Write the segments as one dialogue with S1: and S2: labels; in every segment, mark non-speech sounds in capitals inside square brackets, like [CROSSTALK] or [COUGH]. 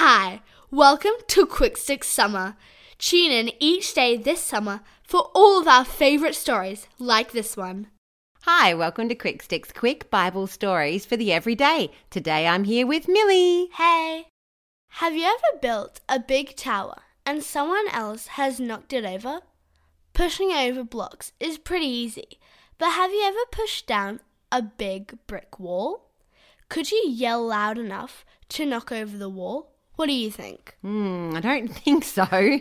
S1: Hi, welcome to Quick Sticks Summer. Tune in each day this summer for all of our favourite stories like this one.
S2: Hi, welcome to Quick Sticks Quick Bible Stories for the Everyday. Today I'm here with Millie.
S1: Hey! Have you ever built a big tower and someone else has knocked it over? Pushing over blocks is pretty easy, but have you ever pushed down a big brick wall? Could you yell loud enough to knock over the wall? What do you think?
S2: Hmm, I don't [LAUGHS] think so. [LAUGHS]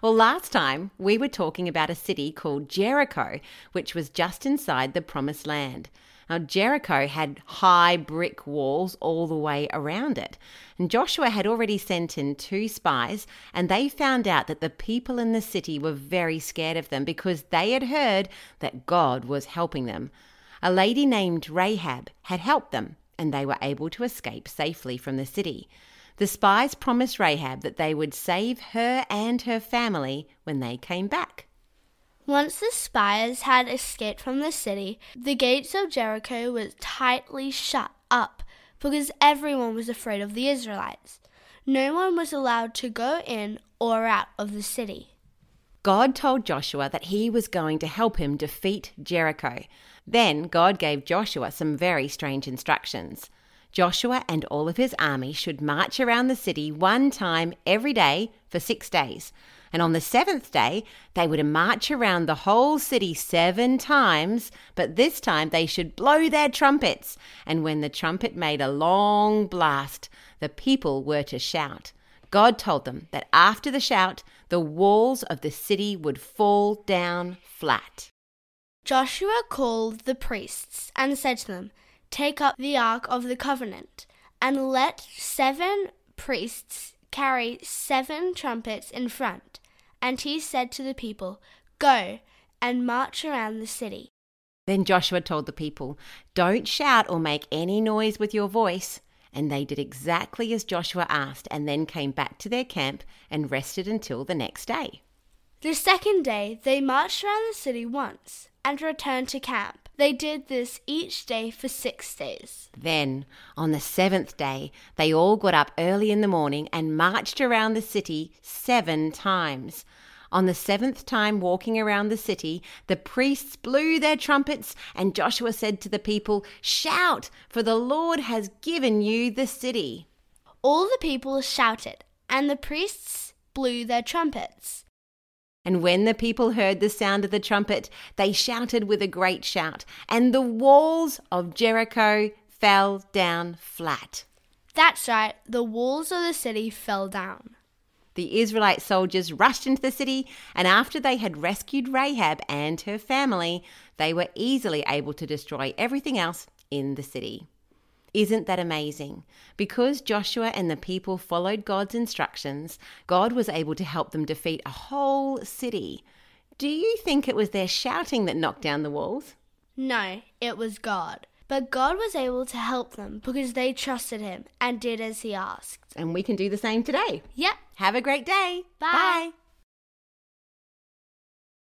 S2: well, last time we were talking about a city called Jericho, which was just inside the Promised Land. Now, Jericho had high brick walls all the way around it. And Joshua had already sent in two spies, and they found out that the people in the city were very scared of them because they had heard that God was helping them. A lady named Rahab had helped them, and they were able to escape safely from the city. The spies promised Rahab that they would save her and her family when they came back.
S1: Once the spies had escaped from the city, the gates of Jericho were tightly shut up because everyone was afraid of the Israelites. No one was allowed to go in or out of the city.
S2: God told Joshua that he was going to help him defeat Jericho. Then God gave Joshua some very strange instructions. Joshua and all of his army should march around the city one time every day for six days. And on the seventh day, they would march around the whole city seven times, but this time they should blow their trumpets. And when the trumpet made a long blast, the people were to shout. God told them that after the shout, the walls of the city would fall down flat.
S1: Joshua called the priests and said to them, Take up the Ark of the Covenant, and let seven priests carry seven trumpets in front. And he said to the people, Go and march around the city.
S2: Then Joshua told the people, Don't shout or make any noise with your voice. And they did exactly as Joshua asked, and then came back to their camp and rested until the next day.
S1: The second day they marched around the city once and returned to camp. They did this each day for six days.
S2: Then, on the seventh day, they all got up early in the morning and marched around the city seven times. On the seventh time walking around the city, the priests blew their trumpets, and Joshua said to the people, Shout, for the Lord has given you the city.
S1: All the people shouted, and the priests blew their trumpets.
S2: And when the people heard the sound of the trumpet, they shouted with a great shout, and the walls of Jericho fell down flat.
S1: That's right, the walls of the city fell down.
S2: The Israelite soldiers rushed into the city, and after they had rescued Rahab and her family, they were easily able to destroy everything else in the city. Isn't that amazing? Because Joshua and the people followed God's instructions, God was able to help them defeat a whole city. Do you think it was their shouting that knocked down the walls?
S1: No, it was God. But God was able to help them because they trusted Him and did as He asked.
S2: And we can do the same today.
S1: Yep.
S2: Have a great day.
S1: Bye.
S2: Bye.